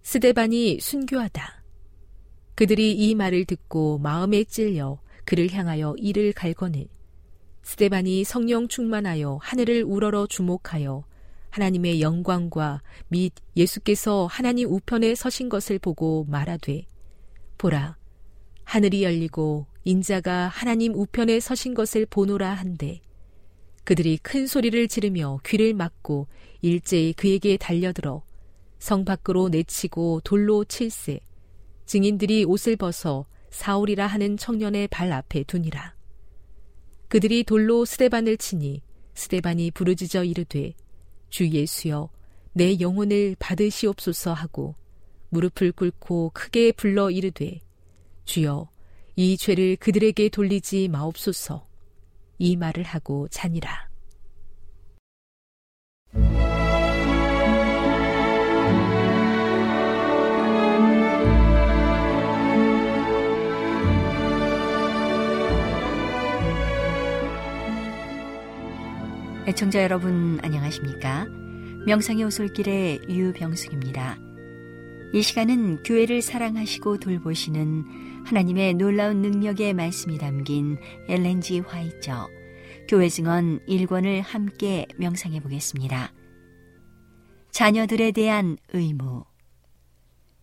스데반이 순교하다. 그들이 이 말을 듣고 마음에 찔려 그를 향하여 이를 갈거늘. 스데반이 성령 충만하여 하늘을 우러러 주목하여 하나님의 영광과 및 예수께서 하나님 우편에 서신 것을 보고 말하되 보라 하늘이 열리고 인자가 하나님 우편에 서신 것을 보노라 한데 그들이 큰 소리를 지르며 귀를 막고 일제히 그에게 달려들어 성 밖으로 내치고 돌로 칠세 증인들이 옷을 벗어 사울이라 하는 청년의 발 앞에 두니라. 그들이 돌로 스데반을 치니 스데반이 부르짖어 이르되 주 예수여 내 영혼을 받으시옵소서 하고 무릎을 꿇고 크게 불러 이르되 주여 이 죄를 그들에게 돌리지 마옵소서 이 말을 하고 자니라. 애청자 여러분 안녕하십니까? 명상의 오솔길의 유병숙입니다. 이 시간은 교회를 사랑하시고 돌보시는 하나님의 놀라운 능력의 말씀이 담긴 엘렌지 화이처 교회 증언 1권을 함께 명상해 보겠습니다. 자녀들에 대한 의무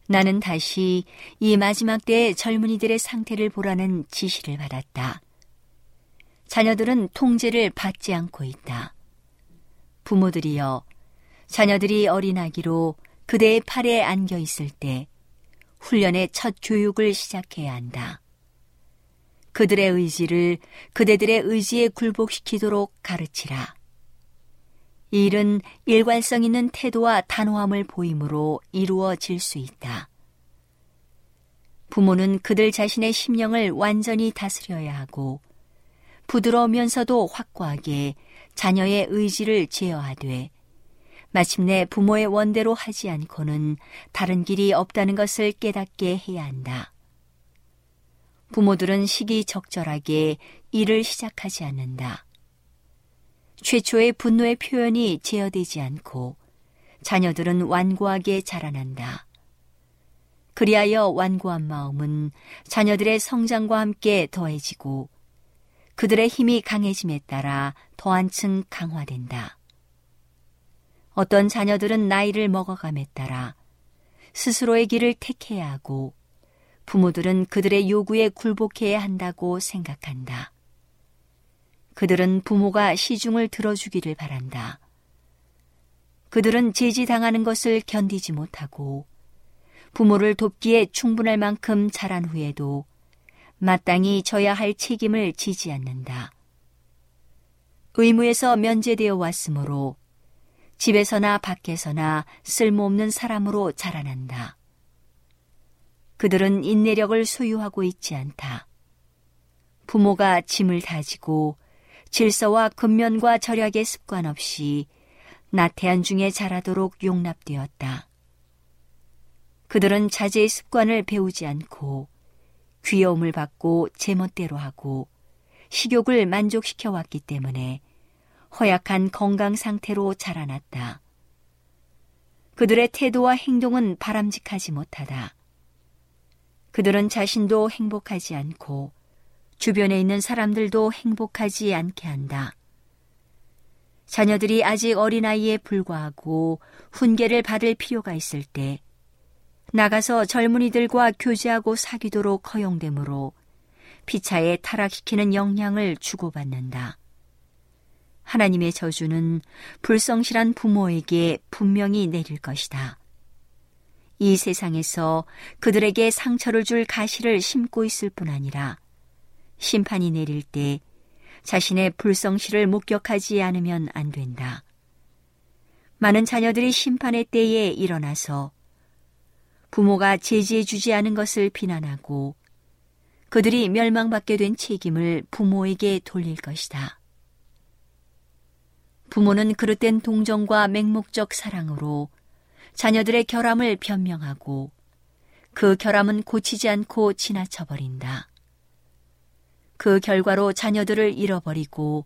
나는 다시 이 마지막 때의 젊은이들의 상태를 보라는 지시를 받았다. 자녀들은 통제를 받지 않고 있다. 부모들이여 자녀들이 어린 아기로 그대의 팔에 안겨 있을 때 훈련의 첫 교육을 시작해야 한다. 그들의 의지를 그대들의 의지에 굴복시키도록 가르치라. 이 일은 일관성 있는 태도와 단호함을 보임으로 이루어질 수 있다. 부모는 그들 자신의 심령을 완전히 다스려야 하고 부드러우면서도 확고하게 자녀의 의지를 제어하되 마침내 부모의 원대로 하지 않고는 다른 길이 없다는 것을 깨닫게 해야 한다. 부모들은 시기적절하게 일을 시작하지 않는다. 최초의 분노의 표현이 제어되지 않고 자녀들은 완고하게 자라난다. 그리하여 완고한 마음은 자녀들의 성장과 함께 더해지고 그들의 힘이 강해짐에 따라 더 한층 강화된다. 어떤 자녀들은 나이를 먹어감에 따라 스스로의 길을 택해야 하고 부모들은 그들의 요구에 굴복해야 한다고 생각한다. 그들은 부모가 시중을 들어주기를 바란다. 그들은 제지당하는 것을 견디지 못하고 부모를 돕기에 충분할 만큼 자란 후에도 마땅히 져야 할 책임을 지지 않는다. 의무에서 면제되어 왔으므로 집에서나 밖에서나 쓸모없는 사람으로 자라난다. 그들은 인내력을 소유하고 있지 않다. 부모가 짐을 다지고 질서와 근면과 절약의 습관 없이 나태한 중에 자라도록 용납되었다. 그들은 자제의 습관을 배우지 않고 귀여움을 받고 제멋대로 하고 식욕을 만족시켜 왔기 때문에 허약한 건강 상태로 자라났다. 그들의 태도와 행동은 바람직하지 못하다. 그들은 자신도 행복하지 않고 주변에 있는 사람들도 행복하지 않게 한다. 자녀들이 아직 어린아이에 불과하고 훈계를 받을 필요가 있을 때 나가서 젊은이들과 교제하고 사귀도록 허용되므로 피차에 타락시키는 영향을 주고받는다. 하나님의 저주는 불성실한 부모에게 분명히 내릴 것이다. 이 세상에서 그들에게 상처를 줄 가시를 심고 있을 뿐 아니라 심판이 내릴 때 자신의 불성실을 목격하지 않으면 안 된다. 많은 자녀들이 심판의 때에 일어나서 부모가 제지해 주지 않은 것을 비난하고 그들이 멸망받게 된 책임을 부모에게 돌릴 것이다. 부모는 그릇된 동정과 맹목적 사랑으로 자녀들의 결함을 변명하고 그 결함은 고치지 않고 지나쳐버린다. 그 결과로 자녀들을 잃어버리고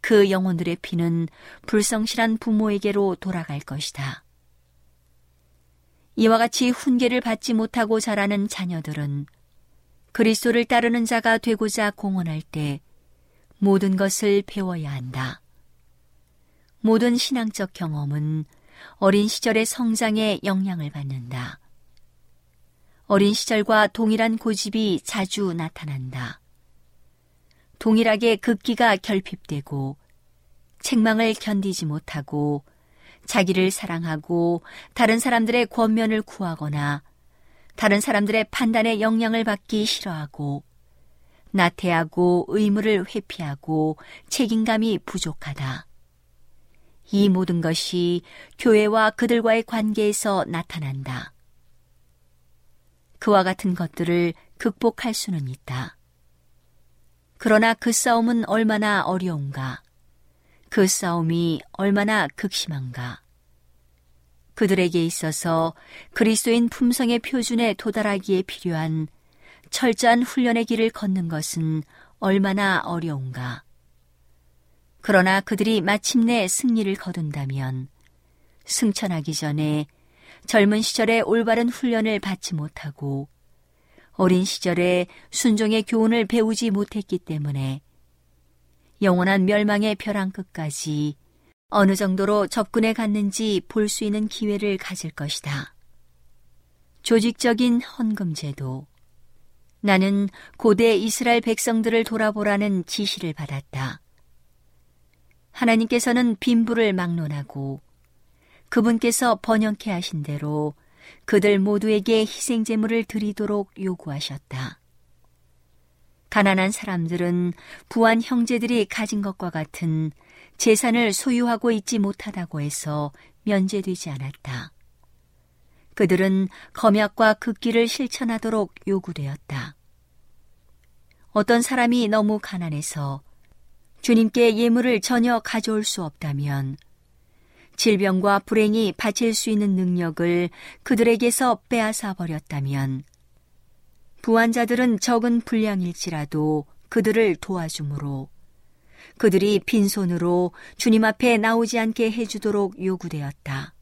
그 영혼들의 피는 불성실한 부모에게로 돌아갈 것이다. 이와 같이 훈계를 받지 못하고 자라는 자녀들은 그리스도를 따르는 자가 되고자 공헌할 때 모든 것을 배워야 한다. 모든 신앙적 경험은 어린 시절의 성장에 영향을 받는다. 어린 시절과 동일한 고집이 자주 나타난다. 동일하게 급기가 결핍되고 책망을 견디지 못하고 자기를 사랑하고 다른 사람들의 권면을 구하거나 다른 사람들의 판단에 영향을 받기 싫어하고 나태하고 의무를 회피하고 책임감이 부족하다. 이 모든 것이 교회와 그들과의 관계에서 나타난다. 그와 같은 것들을 극복할 수는 있다. 그러나 그 싸움은 얼마나 어려운가. 그 싸움이 얼마나 극심한가. 그들에게 있어서 그리스도인 품성의 표준에 도달하기에 필요한 철저한 훈련의 길을 걷는 것은 얼마나 어려운가. 그러나 그들이 마침내 승리를 거둔다면 승천하기 전에 젊은 시절에 올바른 훈련을 받지 못하고 어린 시절에 순종의 교훈을 배우지 못했기 때문에 영원한 멸망의 벼랑 끝까지 어느 정도로 접근해 갔는지 볼 수 있는 기회를 가질 것이다. 조직적인 헌금 제도. 나는 고대 이스라엘 백성들을 돌아보라는 지시를 받았다. 하나님께서는 빈부를 막론하고 그분께서 번영케 하신 대로 그들 모두에게 희생제물을 드리도록 요구하셨다. 가난한 사람들은 부한 형제들이 가진 것과 같은 재산을 소유하고 있지 못하다고 해서 면제되지 않았다. 그들은 검약과 극기를 실천하도록 요구되었다. 어떤 사람이 너무 가난해서 주님께 예물을 전혀 가져올 수 없다면 질병과 불행이 바칠 수 있는 능력을 그들에게서 빼앗아 버렸다면 부한자들은 적은 분량일지라도 그들을 도와주므로 그들이 빈손으로 주님 앞에 나오지 않게 해주도록 요구되었다.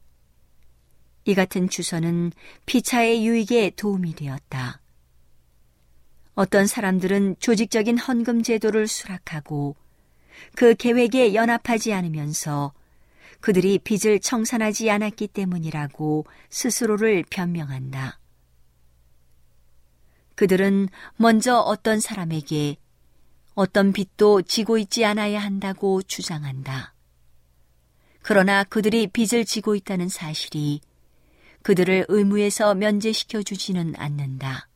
이 같은 주선은 피차의 유익에 도움이 되었다. 어떤 사람들은 조직적인 헌금 제도를 수락하고 그 계획에 연합하지 않으면서 그들이 빚을 청산하지 않았기 때문이라고 스스로를 변명한다. 그들은 먼저 어떤 사람에게 어떤 빚도 지고 있지 않아야 한다고 주장한다. 그러나 그들이 빚을 지고 있다는 사실이 그들을 의무에서 면제시켜 주지는 않는다.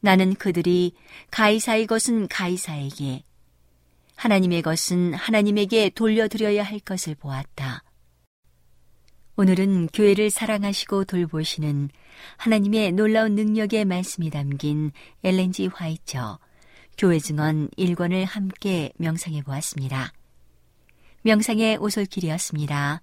나는 그들이 가이사의 것은 가이사에게, 하나님의 것은 하나님에게 돌려드려야 할 것을 보았다. 오늘은 교회를 사랑하시고 돌보시는 하나님의 놀라운 능력의 말씀이 담긴 엘렌지 화이처 교회 증언 1권을 함께 명상해 보았습니다. 명상의 오솔길이었습니다.